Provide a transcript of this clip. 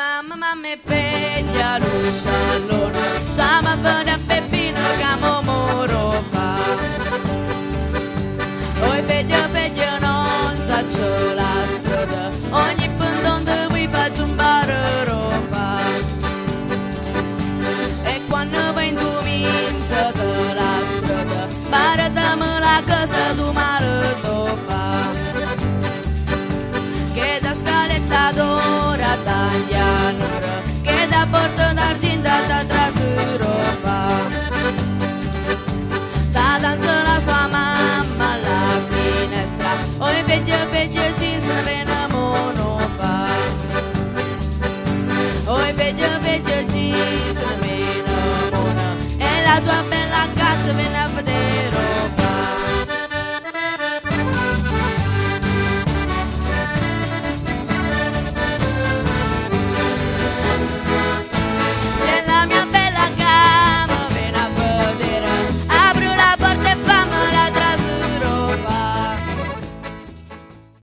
mamma, mamma e peglia lo sciallone, siamo venuti a Peppino che mo moro fa. Oi peggio, peggio non saccio la strada, ogni punto di qui faccio un barro fa. E quando vai in comincia la strada, paratami la casa tu marito fa. Che da scaletta d'ora taglianura, vejo, vejo disso, me namora. Ela tua bela casa.